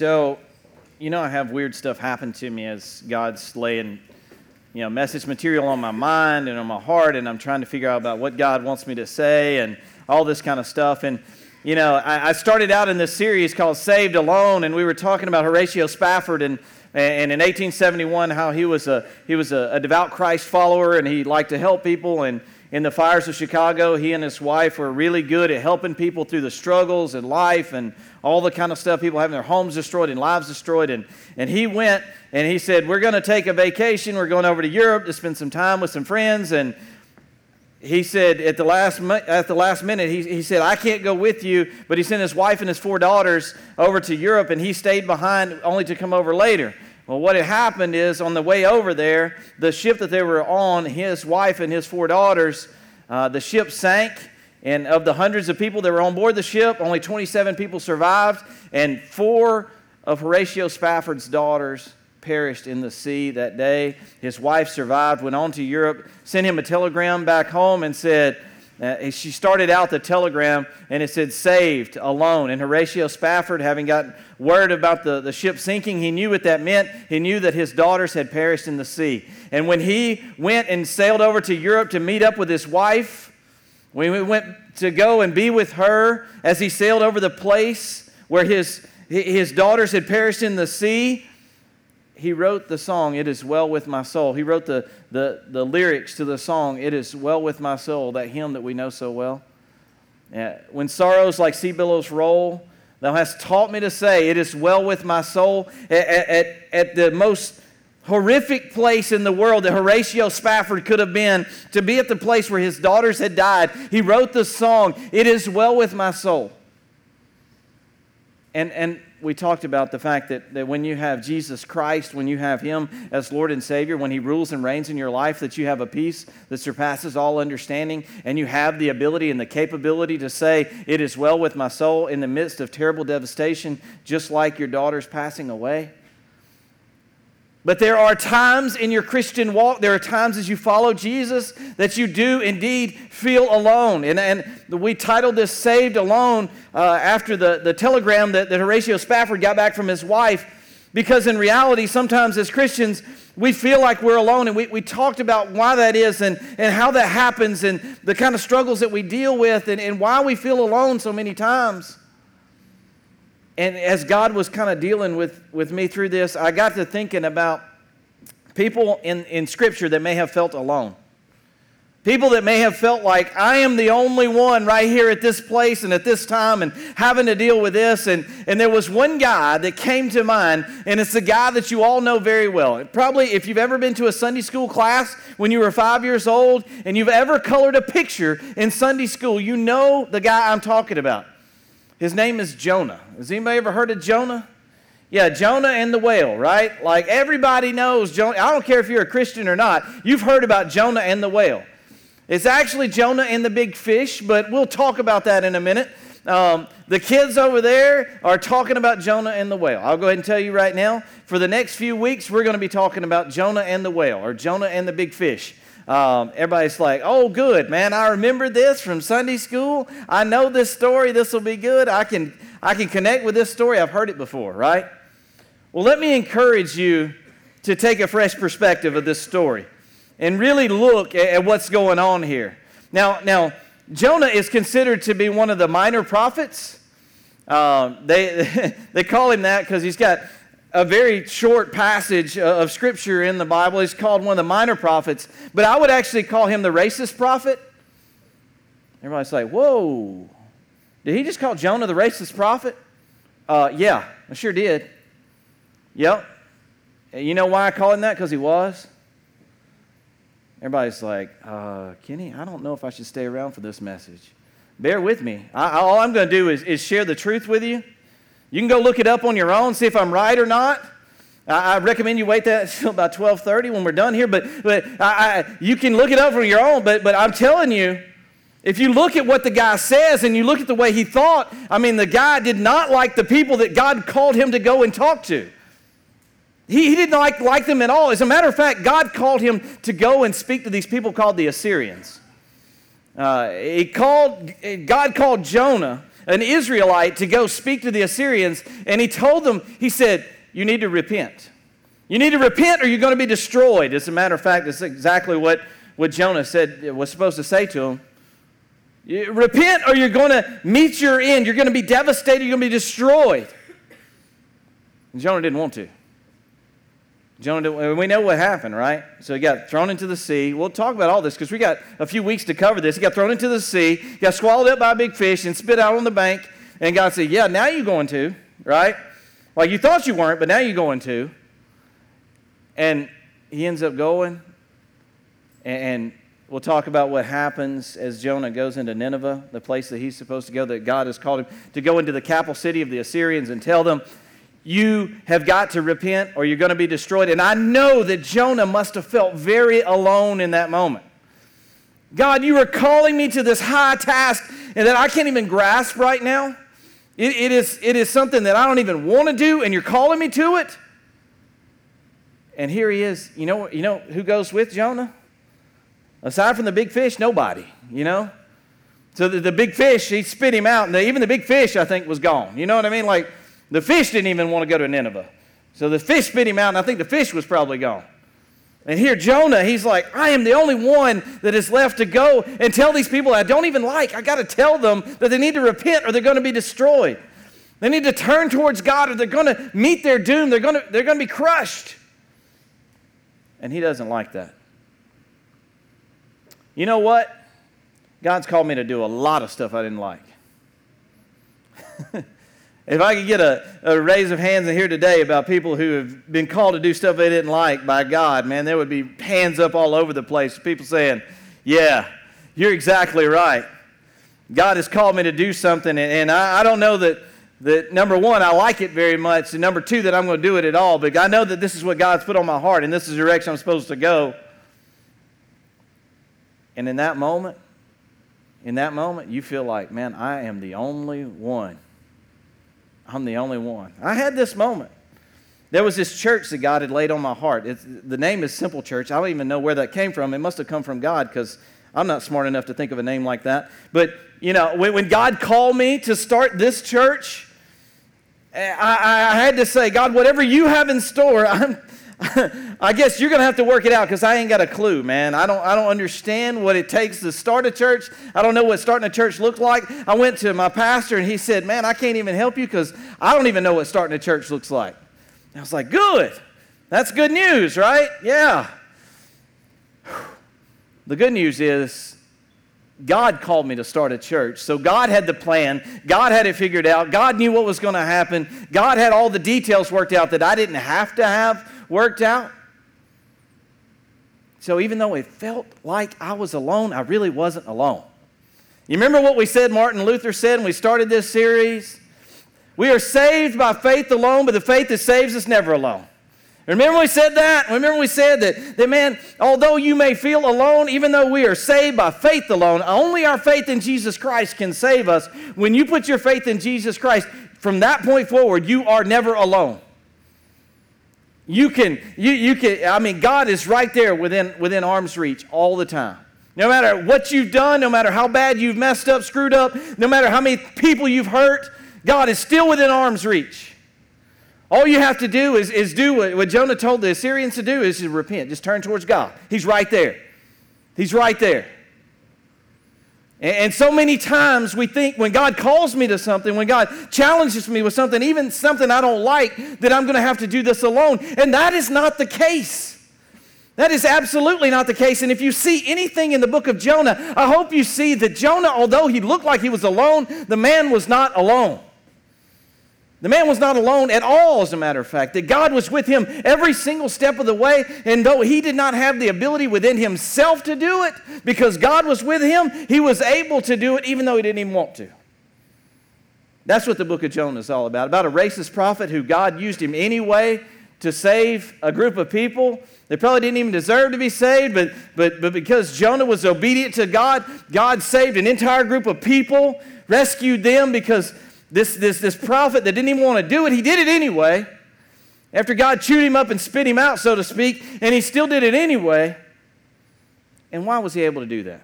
So, you know, I have weird stuff happen to me as God's laying, you know, message material on my mind and on my heart, and I'm trying to figure out about what God wants me to say and all this kind of stuff. And, you know, I, I started out in this series called Saved Alone, and we were talking about Horatio Spafford and and in 1871, how he was a he was a, a devout Christ follower, and he liked to help people. And in the fires of Chicago, he and his wife were really good at helping people through the struggles in life and all the kind of stuff, people having their homes destroyed and lives destroyed. And, and he went and he said, We're going to take a vacation. We're going over to Europe to spend some time with some friends. And he said at the last, at the last minute, he, he said, I can't go with you. But he sent his wife and his four daughters over to Europe and he stayed behind only to come over later. Well, what had happened is on the way over there, the ship that they were on, his wife and his four daughters, uh, the ship sank. And of the hundreds of people that were on board the ship, only 27 people survived. And four of Horatio Spafford's daughters perished in the sea that day. His wife survived, went on to Europe, sent him a telegram back home, and said, uh, she started out the telegram and it said saved alone. And horatio spafford having gotten word about the, the ship sinking he knew what that meant. He knew that his daughters had perished in the sea. And when he went and sailed over to europe to meet up with his wife when we went to go and be with her as he sailed over the place where his, his daughters had perished in the sea he wrote the song, It Is Well With My Soul. He wrote the, the, the lyrics to the song, It Is Well With My Soul, that hymn that we know so well. Yeah. When sorrows like sea billows roll, thou hast taught me to say, It is well with my soul. At, at, at the most horrific place in the world that Horatio Spafford could have been, to be at the place where his daughters had died, he wrote the song, It is well with my soul. And, and we talked about the fact that, that when you have Jesus Christ, when you have Him as Lord and Savior, when He rules and reigns in your life, that you have a peace that surpasses all understanding, and you have the ability and the capability to say, It is well with my soul in the midst of terrible devastation, just like your daughter's passing away. But there are times in your Christian walk, there are times as you follow Jesus that you do indeed feel alone. And, and we titled this Saved Alone uh, after the, the telegram that, that Horatio Spafford got back from his wife. Because in reality, sometimes as Christians, we feel like we're alone. And we, we talked about why that is and, and how that happens and the kind of struggles that we deal with and, and why we feel alone so many times and as God was kind of dealing with, with me through this, I got to thinking about people in, in Scripture that may have felt alone. People that may have felt like, I am the only one right here at this place and at this time and having to deal with this. And, and there was one guy that came to mind, and it's a guy that you all know very well. Probably, if you've ever been to a Sunday school class when you were five years old and you've ever colored a picture in Sunday school, you know the guy I'm talking about. His name is Jonah. Has anybody ever heard of Jonah? Yeah, Jonah and the whale, right? Like everybody knows Jonah. I don't care if you're a Christian or not, you've heard about Jonah and the whale. It's actually Jonah and the big fish, but we'll talk about that in a minute. Um, the kids over there are talking about Jonah and the whale. I'll go ahead and tell you right now, for the next few weeks, we're going to be talking about Jonah and the whale, or Jonah and the big fish. Um, everybody's like, oh, good, man. I remember this from Sunday school. I know this story. This will be good. I can, I can connect with this story. I've heard it before, right? Well, let me encourage you to take a fresh perspective of this story and really look at, at what's going on here. Now, now, Jonah is considered to be one of the minor prophets. Um, they, they call him that because he's got a very short passage of scripture in the Bible. He's called one of the minor prophets, but I would actually call him the racist prophet. Everybody's like, whoa, did he just call Jonah the racist prophet? Uh, yeah, I sure did. Yep. You know why I call him that? Because he was. Everybody's like, uh, Kenny, I don't know if I should stay around for this message. Bear with me. I, all I'm going to do is, is share the truth with you. You can go look it up on your own, see if I'm right or not. I, recommend you wait that until about 12:30 when we're done here. But, but I, I, you can look it up for your own. But, but I'm telling you, if you look at what the guy says and you look at the way he thought, I mean, the guy did not like the people that God called him to go and talk to. He, he didn't like, like them at all. As a matter of fact, God called him to go and speak to these people called the Assyrians. Uh, he called, God called Jonah an Israelite to go speak to the Assyrians, and he told them, he said, You need to repent. You need to repent or you're going to be destroyed. As a matter of fact, it's exactly what, what Jonah said was supposed to say to him. Repent or you're going to meet your end. You're going to be devastated. You're going to be destroyed. And Jonah didn't want to. Jonah, we know what happened, right? So he got thrown into the sea. We'll talk about all this because we got a few weeks to cover this. He got thrown into the sea, got swallowed up by a big fish, and spit out on the bank. And God said, Yeah, now you're going to, right? Like you thought you weren't, but now you're going to. And he ends up going, and we'll talk about what happens as Jonah goes into Nineveh, the place that he's supposed to go, that God has called him to go into the capital city of the Assyrians and tell them you have got to repent or you're going to be destroyed. And I know that Jonah must have felt very alone in that moment. God, you are calling me to this high task and that I can't even grasp right now. It, it, is, it is something that I don't even want to do, and you're calling me to it. And here he is. You know, you know who goes with Jonah? Aside from the big fish, nobody, you know? So the, the big fish, he spit him out, and the, even the big fish, I think, was gone. You know what I mean? Like, the fish didn't even want to go to Nineveh. So the fish spit him out, and I think the fish was probably gone. And here, Jonah, he's like, I am the only one that is left to go and tell these people I don't even like. I got to tell them that they need to repent or they're going to be destroyed. They need to turn towards God or they're going to meet their doom. They're going to, they're going to be crushed. And he doesn't like that. You know what? God's called me to do a lot of stuff I didn't like. If I could get a, a raise of hands in here today about people who have been called to do stuff they didn't like by God, man, there would be hands up all over the place. People saying, Yeah, you're exactly right. God has called me to do something, and, and I, I don't know that, that, number one, I like it very much, and number two, that I'm going to do it at all, but I know that this is what God's put on my heart, and this is the direction I'm supposed to go. And in that moment, in that moment, you feel like, man, I am the only one I'm the only one. I had this moment. There was this church that God had laid on my heart. It's, the name is Simple Church. I don't even know where that came from. It must have come from God because I'm not smart enough to think of a name like that. But, you know, when, when God called me to start this church, eh, I, I, had to say, God, whatever you have in store, I'm, I guess you're going to have to work it out because I ain't got a clue, man. I don't, I don't understand what it takes to start a church. I don't know what starting a church looked like. I went to my pastor and he said, Man, I can't even help you because I don't even know what starting a church looks like. And I was like, Good. That's good news, right? Yeah. The good news is God called me to start a church. So God had the plan. God had it figured out. God knew what was going to happen. God had all the details worked out that I didn't have to have worked out. So even though it felt like I was alone, I really wasn't alone. You remember what we said, Martin Luther said when we started this series? We are saved by faith alone, but the faith that saves us never alone. Remember we said that? Remember we said that, that, man, although you may feel alone, even though we are saved by faith alone, only our faith in Jesus Christ can save us. When you put your faith in Jesus Christ, from that point forward, you are never alone. You can, you, you can, I mean, God is right there within, within arm's reach all the time. No matter what you've done, no matter how bad you've messed up, screwed up, no matter how many people you've hurt, God is still within arm's reach. All you have to do is, is do what, what Jonah told the Assyrians to do is to repent. Just turn towards God. He's right there. He's right there. And so many times we think when God calls me to something, when God challenges me with something, even something I don't like, that I'm going to have to do this alone. And that is not the case. That is absolutely not the case. And if you see anything in the book of Jonah, I hope you see that Jonah, although he looked like he was alone, the man was not alone. The man was not alone at all, as a matter of fact, that God was with him every single step of the way. And though he did not have the ability within himself to do it, because God was with him, he was able to do it even though he didn't even want to. That's what the book of Jonah is all about about a racist prophet who God used him anyway to save a group of people. They probably didn't even deserve to be saved, but, but, but because Jonah was obedient to God, God saved an entire group of people, rescued them because this, this, this prophet that didn't even want to do it, he did it anyway. After God chewed him up and spit him out, so to speak, and he still did it anyway. And why was he able to do that?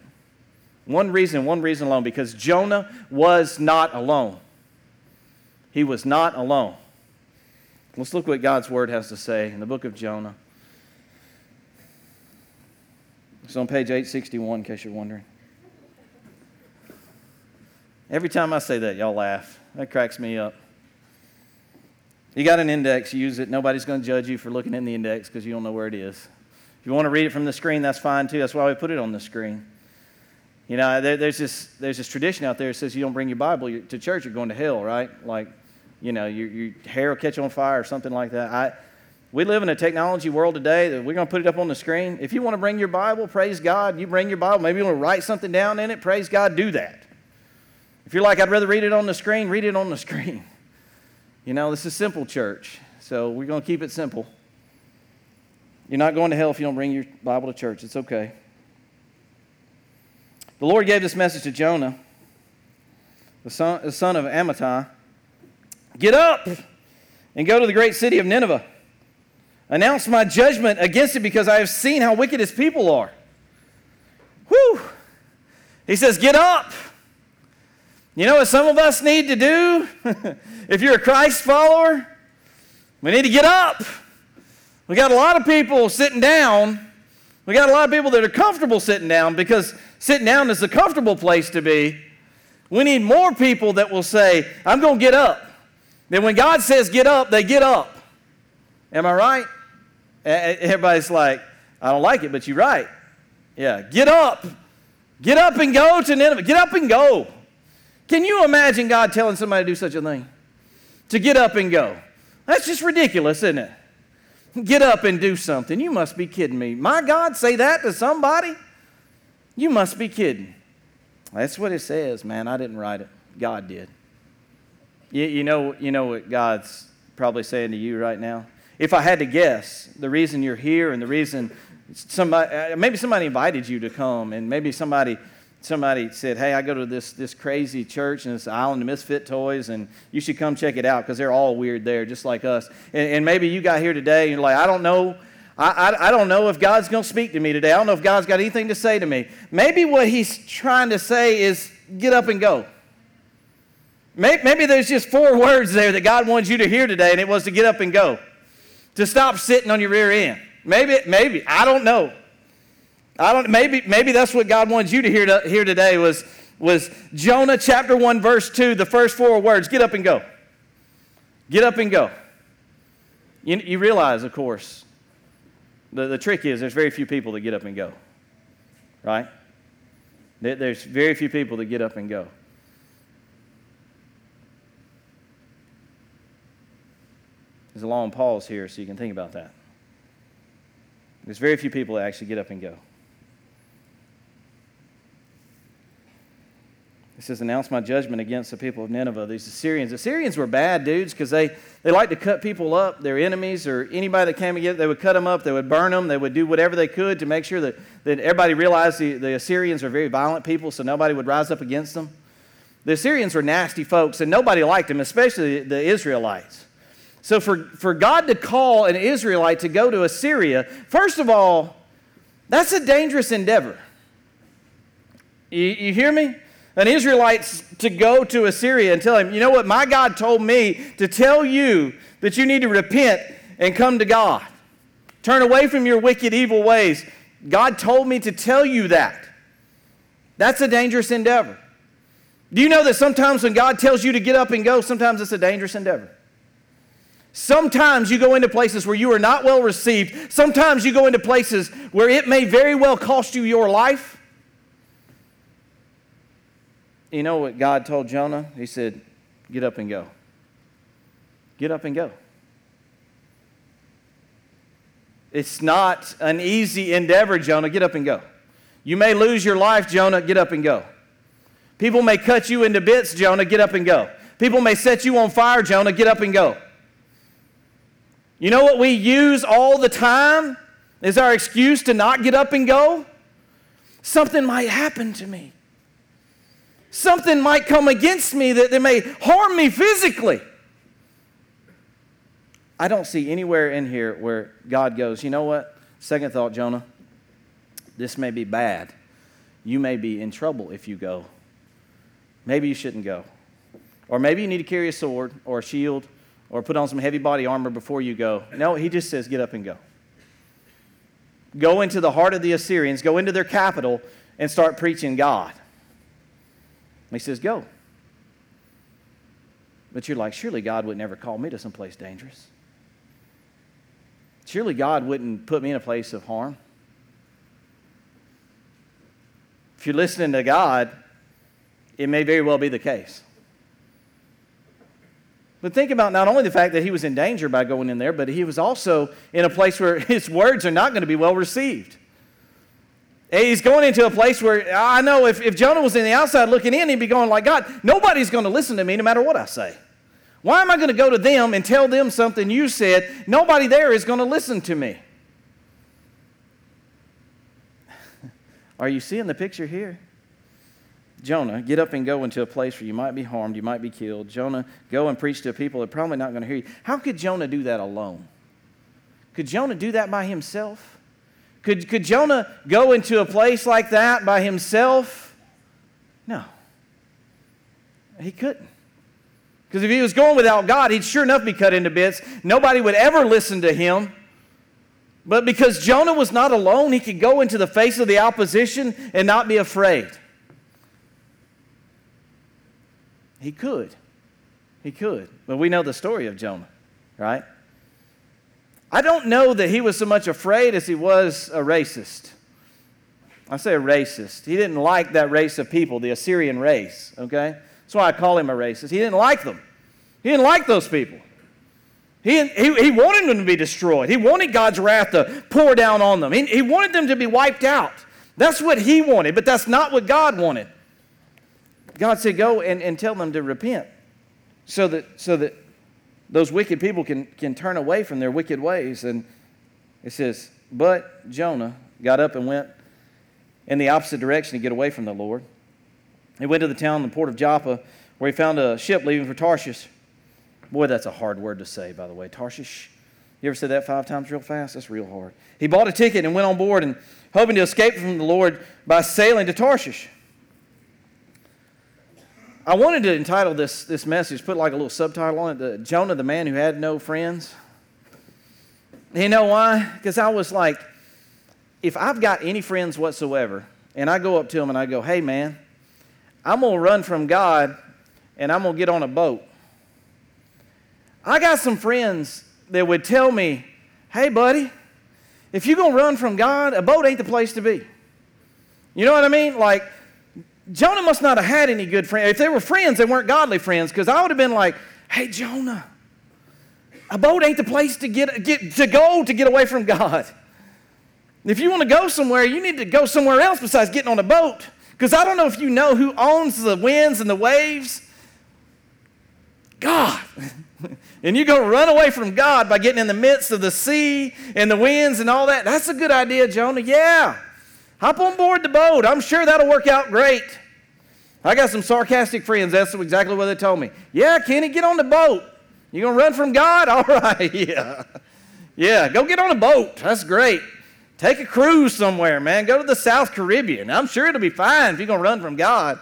One reason, one reason alone, because Jonah was not alone. he was not alone. Let's look what God's word has to say in the book of Jonah. It's on page 861, in case you're wondering. Every time I say that, y'all laugh. That cracks me up. You got an index, use it. Nobody's going to judge you for looking in the index because you don't know where it is. If you want to read it from the screen, that's fine too. That's why we put it on the screen. You know, there, there's, this, there's this tradition out there that says you don't bring your Bible to church, you're going to hell, right? Like, you know, your, your hair will catch on fire or something like that. I, we live in a technology world today that we're going to put it up on the screen. If you want to bring your Bible, praise God. You bring your Bible. Maybe you want to write something down in it, praise God, do that. If you're like, I'd rather read it on the screen, read it on the screen. You know, this is simple church, so we're going to keep it simple. You're not going to hell if you don't bring your Bible to church. It's okay. The Lord gave this message to Jonah, the son, the son of Amittai Get up and go to the great city of Nineveh. Announce my judgment against it because I have seen how wicked its people are. Whew. He says, Get up. You know what some of us need to do? if you're a Christ follower, we need to get up. We got a lot of people sitting down. We got a lot of people that are comfortable sitting down because sitting down is a comfortable place to be. We need more people that will say, I'm going to get up. Then when God says get up, they get up. Am I right? Everybody's like, I don't like it, but you're right. Yeah, get up. Get up and go to Nineveh. Get up and go. Can you imagine God telling somebody to do such a thing? To get up and go. That's just ridiculous, isn't it? Get up and do something. You must be kidding me. My God, say that to somebody? You must be kidding. That's what it says, man. I didn't write it. God did. You, you, know, you know what God's probably saying to you right now? If I had to guess, the reason you're here and the reason somebody, uh, maybe somebody invited you to come, and maybe somebody somebody said, Hey, I go to this, this crazy church and it's Island of Misfit Toys, and you should come check it out because they're all weird there, just like us. And, and, maybe you got here today and you're like, I don't know. I, I, I don't know if God's going to speak to me today. I don't know if God's got anything to say to me. Maybe what He's trying to say is get up and go. Maybe, maybe there's just four words there that God wants you to hear today, and it was to get up and go, to stop sitting on your rear end. Maybe, maybe, I don't know. I don't, maybe, maybe that's what God wants you to hear, to hear today was, was Jonah chapter 1, verse 2, the first four words get up and go. Get up and go. You, you realize, of course, the, the trick is there's very few people that get up and go, right? There's very few people that get up and go. There's a long pause here so you can think about that. There's very few people that actually get up and go. Says, Announce my judgment against the people of Nineveh, these Assyrians. Assyrians were bad dudes because they, they like to cut people up, their enemies or anybody that came against them. they would cut them up, they would burn them, they would do whatever they could to make sure that, that everybody realized the, the Assyrians are very violent people, so nobody would rise up against them. The Assyrians were nasty folks, and nobody liked them, especially the Israelites. So, for, for God to call an Israelite to go to Assyria, first of all, that's a dangerous endeavor. You, you hear me? An Israelite to go to Assyria and tell him, you know what, my God told me to tell you that you need to repent and come to God. Turn away from your wicked, evil ways. God told me to tell you that. That's a dangerous endeavor. Do you know that sometimes when God tells you to get up and go, sometimes it's a dangerous endeavor? Sometimes you go into places where you are not well received. Sometimes you go into places where it may very well cost you your life. You know what God told Jonah? He said, Get up and go. Get up and go. It's not an easy endeavor, Jonah. Get up and go. You may lose your life, Jonah. Get up and go. People may cut you into bits, Jonah. Get up and go. People may set you on fire, Jonah. Get up and go. You know what we use all the time is our excuse to not get up and go? Something might happen to me something might come against me that, that may harm me physically. I don't see anywhere in here where God goes, you know what? Second thought, Jonah, this may be bad. You may be in trouble if you go. Maybe you shouldn't go. Or maybe you need to carry a sword or a shield or put on some heavy body armor before you go. No, he just says, get up and go. Go into the heart of the Assyrians, go into their capital, and start preaching God. He says, go. But you're like, surely God would never call me to someplace dangerous. Surely God wouldn't put me in a place of harm. If you're listening to God, it may very well be the case. But think about not only the fact that he was in danger by going in there, but he was also in a place where his words are not going to be well received. He's going into a place where I know if, if Jonah was in the outside looking in, he'd be going like, God, nobody's going to listen to me no matter what I say. Why am I going to go to them and tell them something you said? Nobody there is going to listen to me. Are you seeing the picture here? Jonah, get up and go into a place where you might be harmed, you might be killed. Jonah, go and preach to people that are probably not going to hear you. How could Jonah do that alone? Could Jonah do that by himself? Could, could Jonah go into a place like that by himself? No. He couldn't. Because if he was going without God, he'd sure enough be cut into bits. Nobody would ever listen to him. But because Jonah was not alone, he could go into the face of the opposition and not be afraid. He could. He could. But we know the story of Jonah, right? I don't know that he was so much afraid as he was a racist. I say a racist. He didn't like that race of people, the Assyrian race, okay? That's why I call him a racist. He didn't like them. He didn't like those people. He, he, he wanted them to be destroyed. He wanted God's wrath to pour down on them. He, he wanted them to be wiped out. That's what he wanted, but that's not what God wanted. God said, Go and, and tell them to repent so that, so that those wicked people can, can turn away from their wicked ways. And it says, But Jonah got up and went in the opposite direction to get away from the Lord. He went to the town, the port of Joppa, where he found a ship leaving for Tarshish. Boy, that's a hard word to say, by the way. Tarshish. You ever said that five times real fast? That's real hard. He bought a ticket and went on board and hoping to escape from the Lord by sailing to Tarshish. I wanted to entitle this, this message, put like a little subtitle on it the, Jonah, the man who had no friends. You know why? Because I was like, if I've got any friends whatsoever, and I go up to them and I go, hey man, I'm going to run from God and I'm going to get on a boat. I got some friends that would tell me, hey buddy, if you're going to run from God, a boat ain't the place to be. You know what I mean? Like, Jonah must not have had any good friends. If they were friends, they weren't godly friends, because I would have been like, hey, Jonah, a boat ain't the place to, get, get, to go to get away from God. If you want to go somewhere, you need to go somewhere else besides getting on a boat. Because I don't know if you know who owns the winds and the waves. God. and you're going to run away from God by getting in the midst of the sea and the winds and all that. That's a good idea, Jonah. Yeah. Hop on board the boat. I'm sure that'll work out great. I got some sarcastic friends. That's exactly what they told me. Yeah, Kenny, get on the boat. You gonna run from God? All right, yeah. Yeah, go get on a boat. That's great. Take a cruise somewhere, man. Go to the South Caribbean. I'm sure it'll be fine if you're gonna run from God.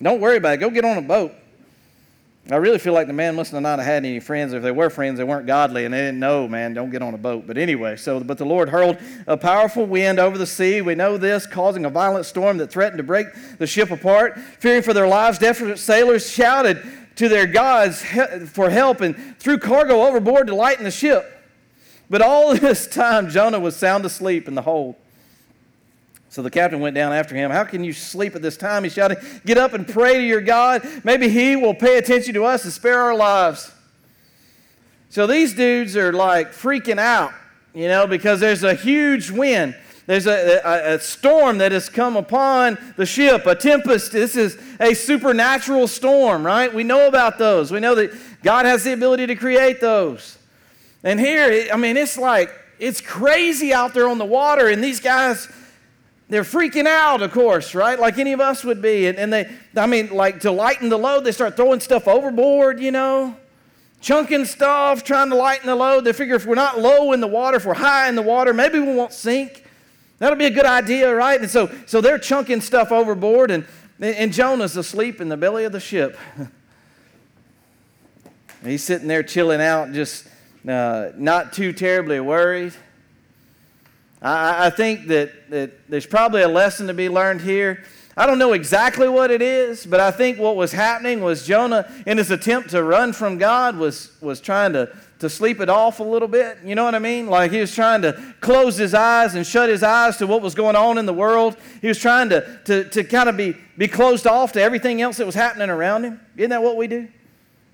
Don't worry about it. Go get on a boat. I really feel like the man must have not have had any friends. If they were friends, they weren't godly and they didn't know, man, don't get on a boat. But anyway, so, but the Lord hurled a powerful wind over the sea. We know this, causing a violent storm that threatened to break the ship apart. Fearing for their lives, desperate sailors shouted to their gods for help and threw cargo overboard to lighten the ship. But all this time, Jonah was sound asleep in the hold. So the captain went down after him. How can you sleep at this time? He shouted, Get up and pray to your God. Maybe he will pay attention to us and spare our lives. So these dudes are like freaking out, you know, because there's a huge wind. There's a, a, a, storm that has come upon the ship, a tempest. This is a supernatural storm, right? We know about those. We know that God has the ability to create those. And here, I mean, it's like, it's crazy out there on the water, and these guys they're freaking out, of course, right? Like any of us would be. And, and they, I mean, like to lighten the load, they start throwing stuff overboard, you know, chunking stuff, trying to lighten the load. They figure if we're not low in the water, if we're high in the water, maybe we won't sink. That'll be a good idea, right? And so, so they're chunking stuff overboard, and, and Jonah's asleep in the belly of the ship. He's sitting there chilling out, just uh, not too terribly worried. I, I think that, that there's probably a lesson to be learned here. I don't know exactly what it is, but I think what was happening was Jonah, in his attempt to run from God, was, was trying to, to sleep it off a little bit. You know what I mean? Like he was trying to close his eyes and shut his eyes to what was going on in the world. He was trying to, to, to kind of be, be closed off to everything else that was happening around him. Isn't that what we do?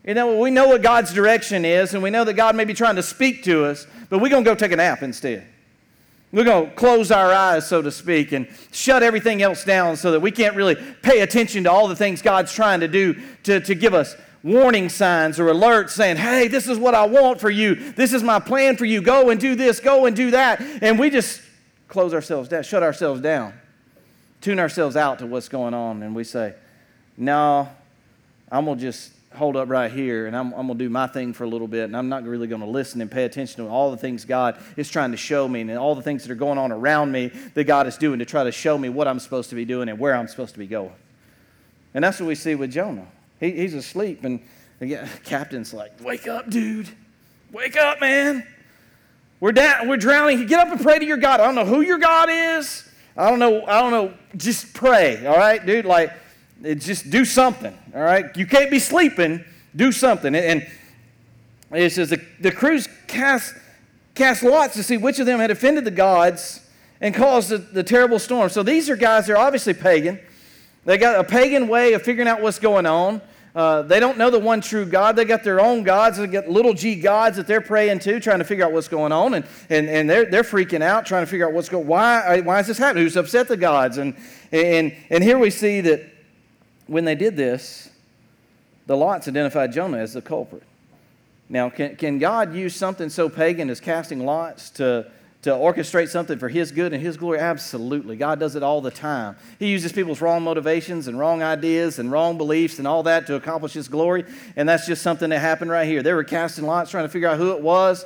You know, we know what God's direction is, and we know that God may be trying to speak to us, but we're going to go take a nap instead. We're going to close our eyes, so to speak, and shut everything else down so that we can't really pay attention to all the things God's trying to do to, to give us warning signs or alerts saying, hey, this is what I want for you. This is my plan for you. Go and do this, go and do that. And we just close ourselves down, shut ourselves down, tune ourselves out to what's going on, and we say, no, I'm going to just hold up right here and I'm, I'm going to do my thing for a little bit and I'm not really going to listen and pay attention to all the things God is trying to show me and all the things that are going on around me that God is doing to try to show me what I'm supposed to be doing and where I'm supposed to be going. And that's what we see with Jonah. He, he's asleep and the captain's like, Wake up, dude. Wake up, man. We're down, we're drowning. Get up and pray to your God. I don't know who your God is. I don't know, I don't know. Just pray, all right, dude? Like, just do something, all right? You can't be sleeping, do something. And it says the, the crews cast, cast lots to see which of them had offended the gods and caused the, the terrible storm. So these are guys, they're obviously pagan. They got a pagan way of figuring out what's going on. Uh, they don't know the one true God. They got their own gods. They got little g gods that they're praying to, trying to figure out what's going on. And, and, and they're, they're freaking out, trying to figure out what's going why, why is this happening? Who's upset the gods? And, and, and here we see that when they did this, the lots identified Jonah as the culprit. Now, can, can God use something so pagan as casting lots to, to orchestrate something for His good and His glory? Absolutely. God does it all the time. He uses people's wrong motivations and wrong ideas and wrong beliefs and all that to accomplish His glory. And that's just something that happened right here. They were casting lots trying to figure out who it was.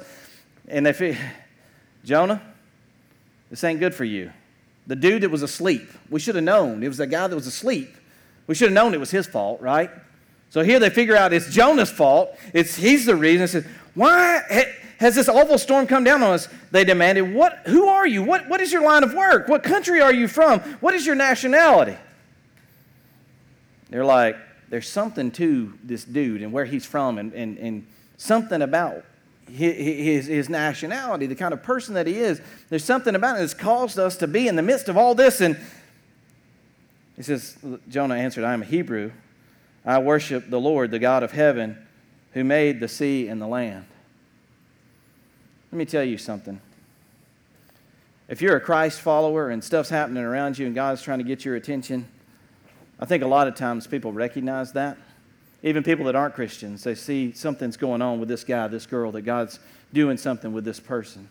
And they figured, Jonah, this ain't good for you. The dude that was asleep, we should have known. It was the guy that was asleep we should have known it was his fault, right? So here they figure out it's Jonah's fault. It's he's the reason. Said, why has this awful storm come down on us? They demanded, what, who are you? What, what is your line of work? What country are you from? What is your nationality? They're like, there's something to this dude and where he's from and, and, and something about his, his nationality, the kind of person that he is. There's something about it that's caused us to be in the midst of all this. And he says, Jonah answered, I am a Hebrew. I worship the Lord, the God of heaven, who made the sea and the land. Let me tell you something. If you're a Christ follower and stuff's happening around you and God's trying to get your attention, I think a lot of times people recognize that. Even people that aren't Christians, they see something's going on with this guy, this girl, that God's doing something with this person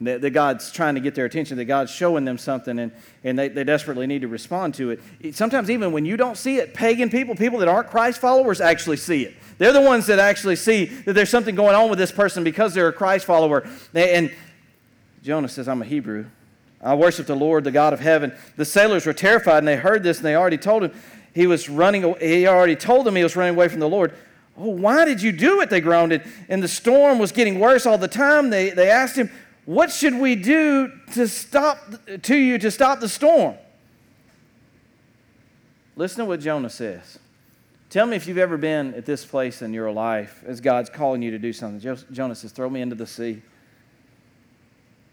that, that, God's trying to get their attention, that God's showing them something, and, and they, they desperately need to respond to it. Sometimes, even when you don't see it, pagan people, people that aren't Christ followers, actually see it. They're the ones that actually see that there's something going on with this person because they're a Christ follower. And Jonah says, I'm a Hebrew. I worship the Lord, the God of heaven. The sailors were terrified, and they heard this, and they already told him he was running. He already told them he was running away from the Lord. Oh, why did you do it? They groaned. And the storm was getting worse all the time. They, they asked him, what should we do to stop to you to stop the storm? Listen to what Jonah says. Tell me if you've ever been at this place in your life as God's calling you to do something. Jonah says, Throw me into the sea,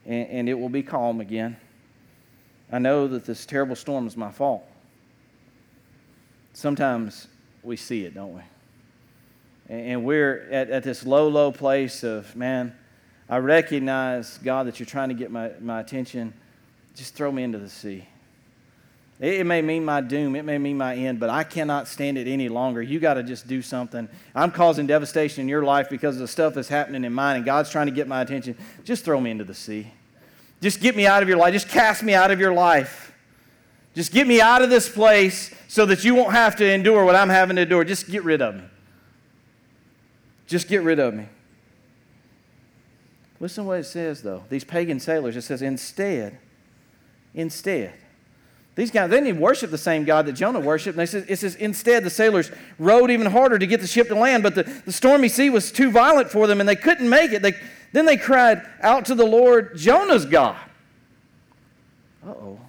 and, and it will be calm again. I know that this terrible storm is my fault. Sometimes we see it, don't we? And we're at, at this low, low place of, man, I recognize, God, that you're trying to get my, my attention. Just throw me into the sea. It, it may mean my doom, it may mean my end, but I cannot stand it any longer. You got to just do something. I'm causing devastation in your life because of the stuff that's happening in mine, and God's trying to get my attention. Just throw me into the sea. Just get me out of your life. Just cast me out of your life. Just get me out of this place so that you won't have to endure what I'm having to endure. Just get rid of me. Just get rid of me. Listen to what it says, though. These pagan sailors, it says, instead, instead. These guys, they didn't even worship the same God that Jonah worshiped. And they said, it says, instead, the sailors rowed even harder to get the ship to land, but the, the stormy sea was too violent for them and they couldn't make it. They, then they cried out to the Lord, Jonah's God. Uh oh.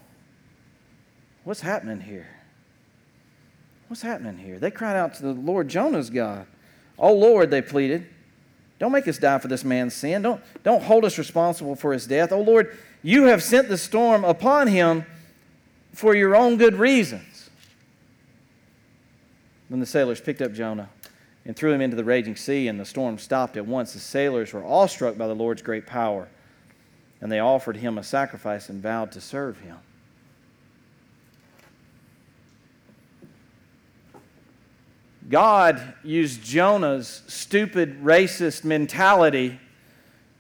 What's happening here? What's happening here? They cried out to the Lord, Jonah's God. Oh Lord, they pleaded. Don't make us die for this man's sin. Don't, don't hold us responsible for his death. Oh Lord, you have sent the storm upon him for your own good reasons. Then the sailors picked up Jonah and threw him into the raging sea, and the storm stopped at once. The sailors were awestruck by the Lord's great power, and they offered him a sacrifice and vowed to serve him. God used Jonah's stupid, racist mentality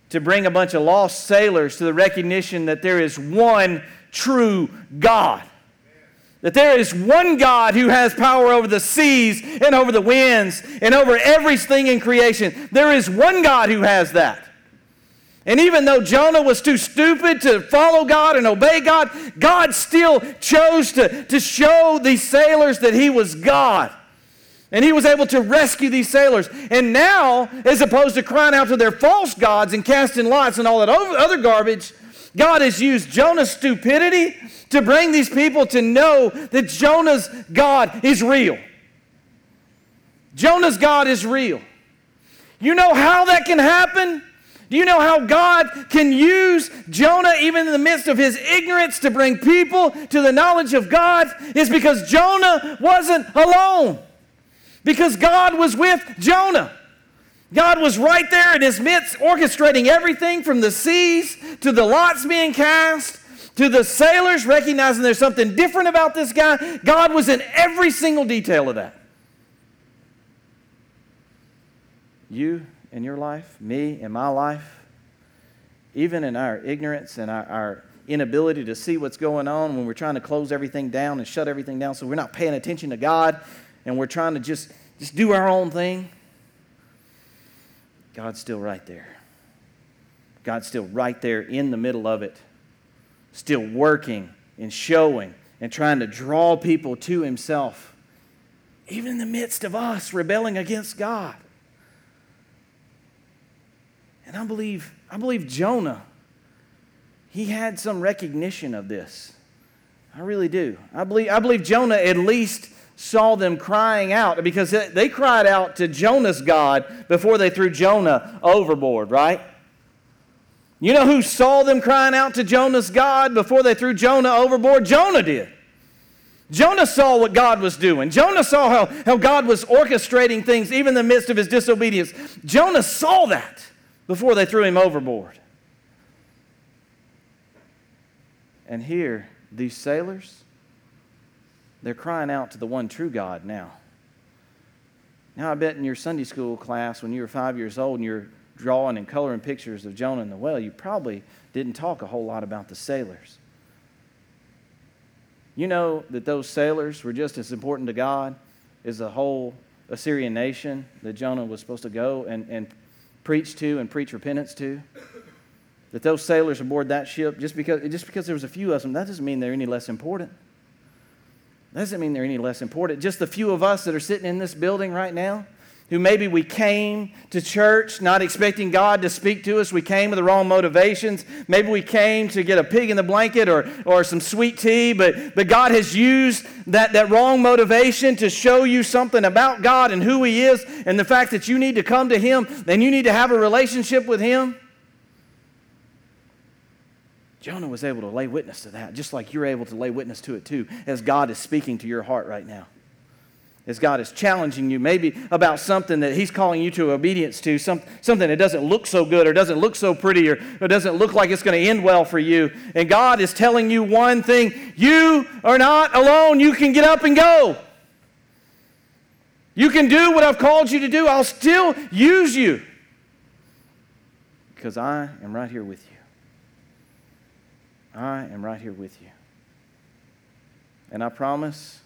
to bring a bunch of lost sailors to the recognition that there is one true God. That there is one God who has power over the seas and over the winds and over everything in creation. There is one God who has that. And even though Jonah was too stupid to follow God and obey God, God still chose to, to show these sailors that he was God. And he was able to rescue these sailors. And now, as opposed to crying out to their false gods and casting lots and all that other garbage, God has used Jonah's stupidity to bring these people to know that Jonah's God is real. Jonah's God is real. You know how that can happen? Do you know how God can use Jonah, even in the midst of his ignorance, to bring people to the knowledge of God? Is because Jonah wasn't alone. Because God was with Jonah. God was right there in his midst, orchestrating everything from the seas to the lots being cast to the sailors, recognizing there's something different about this guy. God was in every single detail of that. You in your life, me in my life, even in our ignorance and our, our inability to see what's going on when we're trying to close everything down and shut everything down so we're not paying attention to God and we're trying to just, just do our own thing. God's still right there. God's still right there in the middle of it, still working and showing and trying to draw people to Himself, even in the midst of us rebelling against God. And I believe, I believe Jonah, he had some recognition of this. I really do. I believe, I believe Jonah at least saw them crying out because they cried out to Jonah's God before they threw Jonah overboard, right? You know who saw them crying out to Jonah's God before they threw Jonah overboard? Jonah did. Jonah saw what God was doing. Jonah saw how, how God was orchestrating things even in the midst of his disobedience. Jonah saw that before they threw him overboard. And here, these sailors, they're crying out to the one true God now. Now, I bet in your Sunday school class when you were five years old and you're drawing and coloring pictures of Jonah and the whale, you probably didn't talk a whole lot about the sailors. You know that those sailors were just as important to God as the whole Assyrian nation that Jonah was supposed to go and, and preach to and preach repentance to. That those sailors aboard that ship, just because, just because there was a few of them, that doesn't mean they're any less important. Doesn't mean they're any less important. Just the few of us that are sitting in this building right now, who maybe we came to church not expecting God to speak to us. We came with the wrong motivations. Maybe we came to get a pig in the blanket or, or some sweet tea, but, but God has used that, that wrong motivation to show you something about God and who He is and the fact that you need to come to Him and you need to have a relationship with Him. Jonah was able to lay witness to that, just like you're able to lay witness to it too, as God is speaking to your heart right now. As God is challenging you, maybe about something that He's calling you to obedience to, some, something that doesn't look so good or doesn't look so pretty or, or doesn't look like it's going to end well for you. And God is telling you one thing you are not alone. You can get up and go. You can do what I've called you to do. I'll still use you because I am right here with you. I am right here with you. And I promise,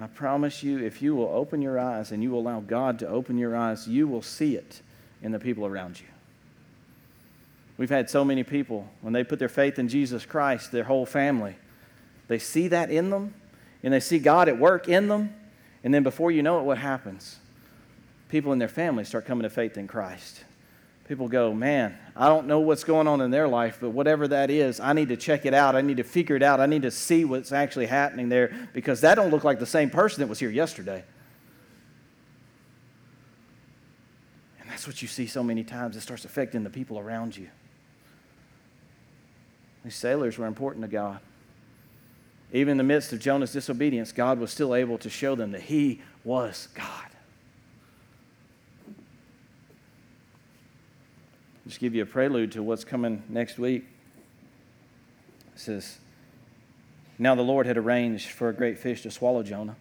I promise you, if you will open your eyes and you will allow God to open your eyes, you will see it in the people around you. We've had so many people, when they put their faith in Jesus Christ, their whole family, they see that in them, and they see God at work in them, and then before you know it, what happens? People in their family start coming to faith in Christ. People go, man, I don't know what's going on in their life, but whatever that is, I need to check it out. I need to figure it out. I need to see what's actually happening there because that don't look like the same person that was here yesterday. And that's what you see so many times. It starts affecting the people around you. These sailors were important to God. Even in the midst of Jonah's disobedience, God was still able to show them that he was God. Just give you a prelude to what's coming next week. It says, Now the Lord had arranged for a great fish to swallow Jonah.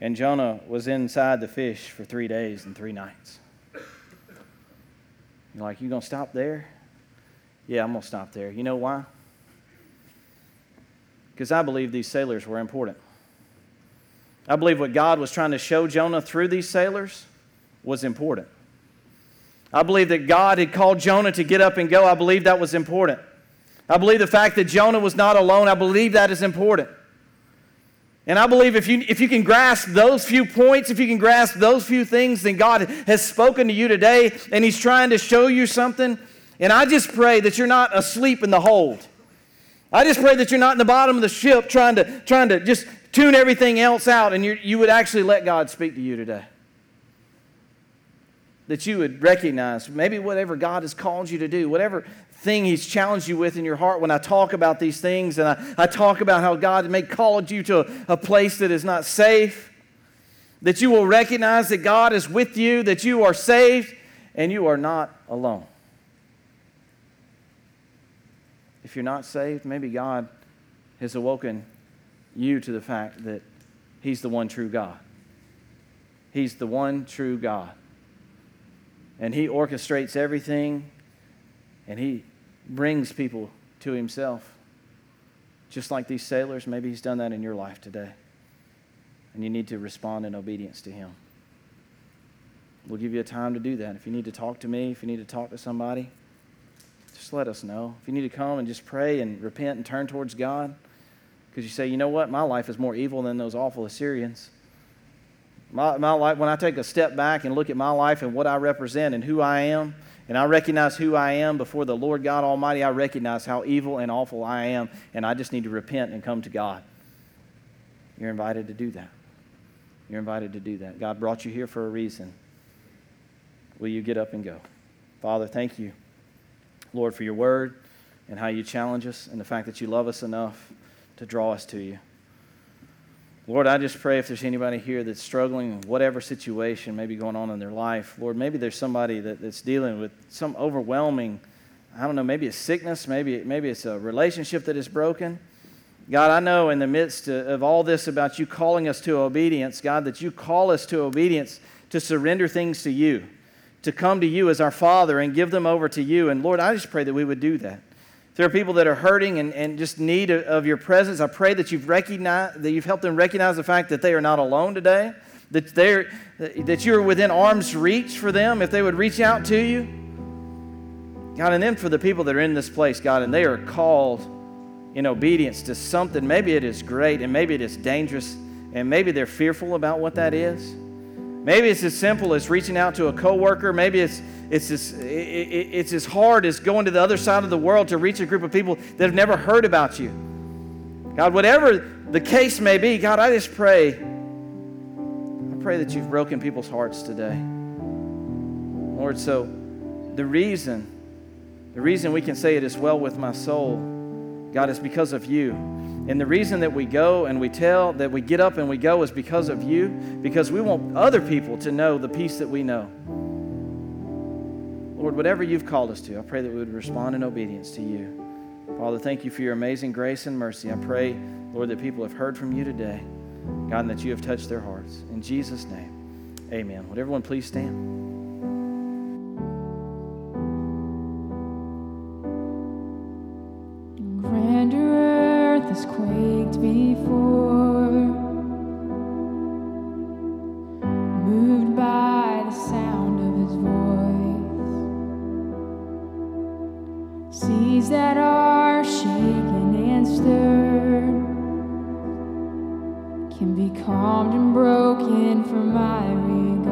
And Jonah was inside the fish for three days and three nights. You're like, you to stop there? Yeah, I'm to stop there. You know why? Because I believe these sailors were important. I believe what God was trying to show Jonah through these sailors was important. I believe that God had called Jonah to get up and go. I believe that was important. I believe the fact that Jonah was not alone, I believe that is important. And I believe if you, if you can grasp those few points, if you can grasp those few things, then God has spoken to you today and He's trying to show you something. And I just pray that you're not asleep in the hold. I just pray that you're not in the bottom of the ship trying to, trying to just tune everything else out and you you would actually let God speak to you today. That you would recognize maybe whatever God has called you to do, whatever thing He's challenged you with in your heart. When I talk about these things and I, I talk about how God may call you to a, a place that is not safe, that you will recognize that God is with you, that you are saved, and you are not alone. If you're not saved, maybe God has awoken you to the fact that He's the one true God. He's the one true God. And He orchestrates everything and He brings people to Himself. Just like these sailors, maybe He's done that in your life today. And you need to respond in obedience to Him. We'll give you a time to do that. If you need to talk to me, if you need to talk to somebody, just let us know. If you need to come and just pray and repent and turn towards God, because you say, you know what, my life is more evil than those awful Assyrians. My, my life, when I take a step back and look at my life and what I represent and who I am, and I recognize who I am before the Lord God Almighty, I recognize how evil and awful I am, and I just need to repent and come to God. You're invited to do that. You're invited to do that. God brought you here for a reason. Will you get up and go? Father, thank you. Lord, for your word and how you challenge us and the fact that you love us enough to draw us to you. Lord, I just pray if there's anybody here that's struggling in whatever situation may be going on in their life, Lord, maybe there's somebody that, that's dealing with some overwhelming, I don't know, maybe a sickness, maybe, maybe it's a relationship that is broken. God, I know in the midst of all this about you calling us to obedience, God, that you call us to obedience to surrender things to you to come to you as our Father and give them over to you. And Lord, I just pray that we would do that. There are people that are hurting and, and just need of, of your presence, I pray that you've recognized that you've helped them recognize the fact that they are not alone today, that they're that you're within arm's reach for them if they would reach out to you. God, and then for the people that are in this place, God, and they are called in obedience to something. Maybe it is great and maybe it is dangerous, and maybe they're fearful about what that is. Maybe it's as simple as reaching out to a coworker. Maybe it's, it's, as, it's as hard as going to the other side of the world to reach a group of people that have never heard about you. God, whatever the case may be, God, I just pray. I pray that you've broken people's hearts today. Lord, so the reason, the reason we can say it is well with my soul, God, is because of you. And the reason that we go and we tell, that we get up and we go is because of you, because we want other people to know the peace that we know. Lord, whatever you've called us to, I pray that we would respond in obedience to you. Father, thank you for your amazing grace and mercy. I pray, Lord, that people have heard from you today, God, and that you have touched their hearts. In Jesus' name, amen. Would everyone please stand? has quaked before, moved by the sound of his voice. Seas that are shaken and stirred can be calmed and broken for my regret.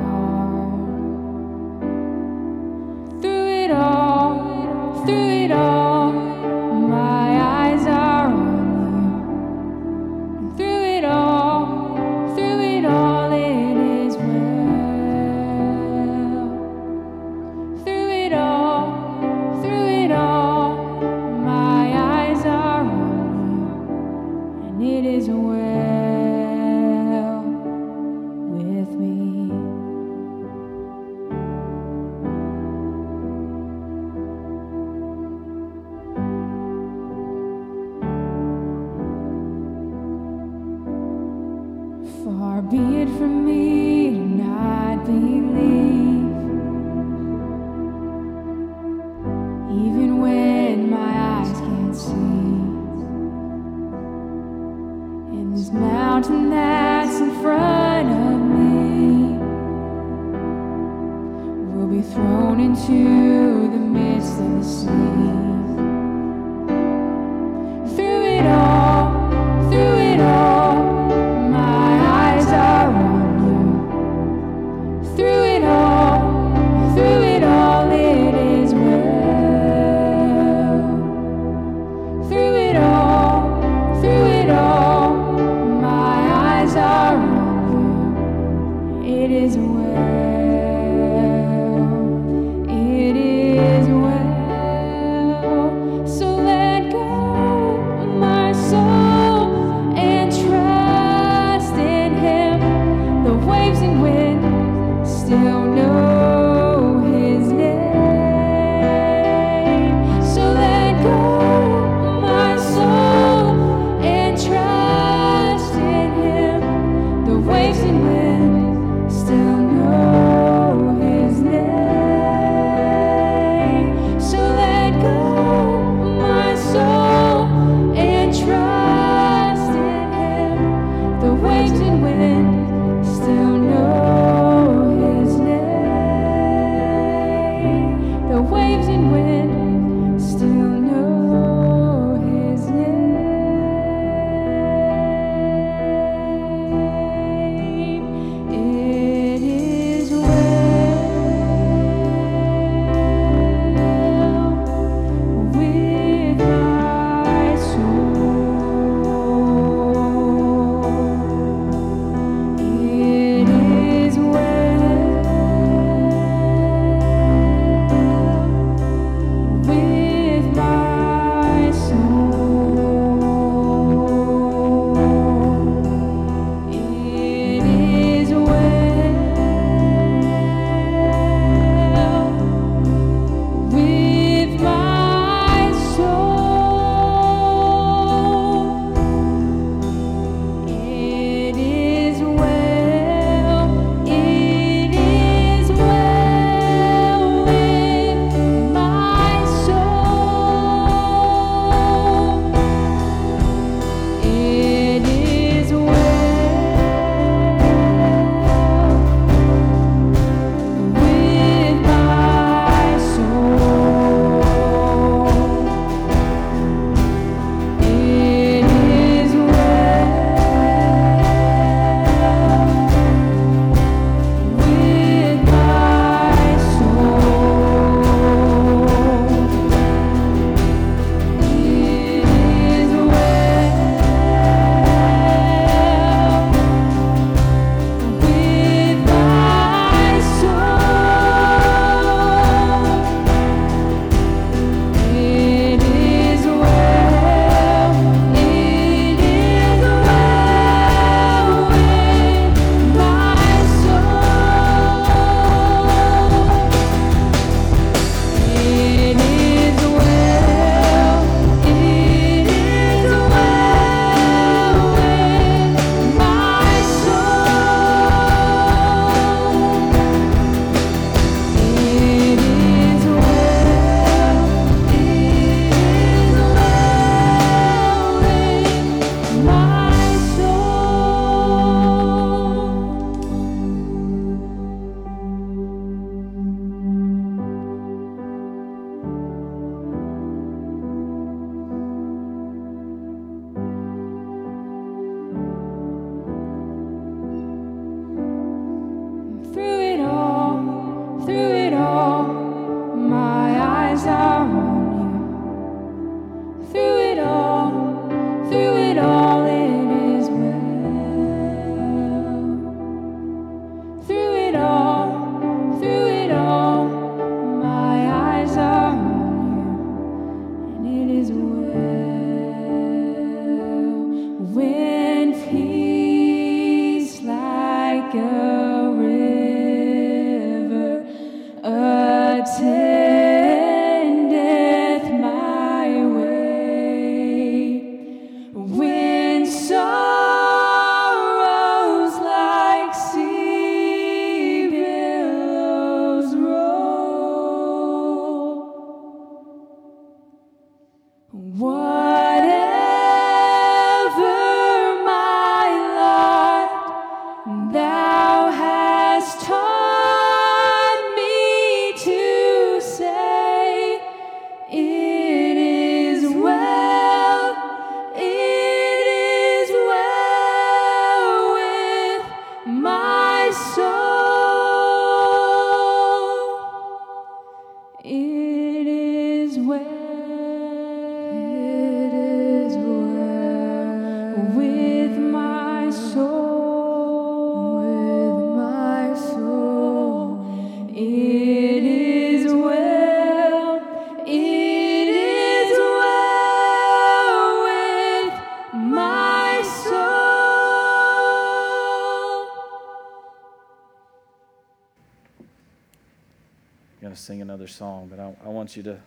Another song, but I, I want you to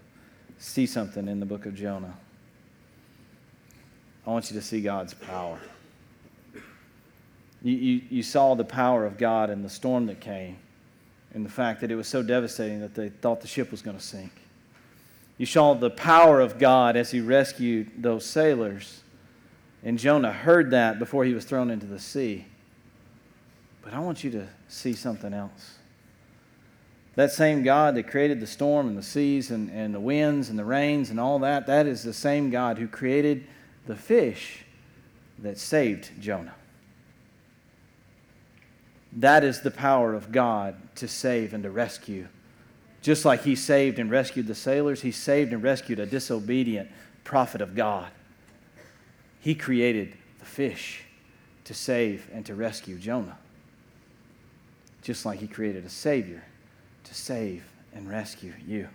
see something in the book of Jonah. I want you to see God's power. You, you, you saw the power of God in the storm that came, and the fact that it was so devastating that they thought the ship was going to sink. You saw the power of God as he rescued those sailors, and Jonah heard that before he was thrown into the sea. But I want you to see something else. That same God that created the storm and the seas and, and the winds and the rains and all that, that is the same God who created the fish that saved Jonah. That is the power of God to save and to rescue. Just like he saved and rescued the sailors, he saved and rescued a disobedient prophet of God. He created the fish to save and to rescue Jonah. Just like he created a Savior to save and rescue you.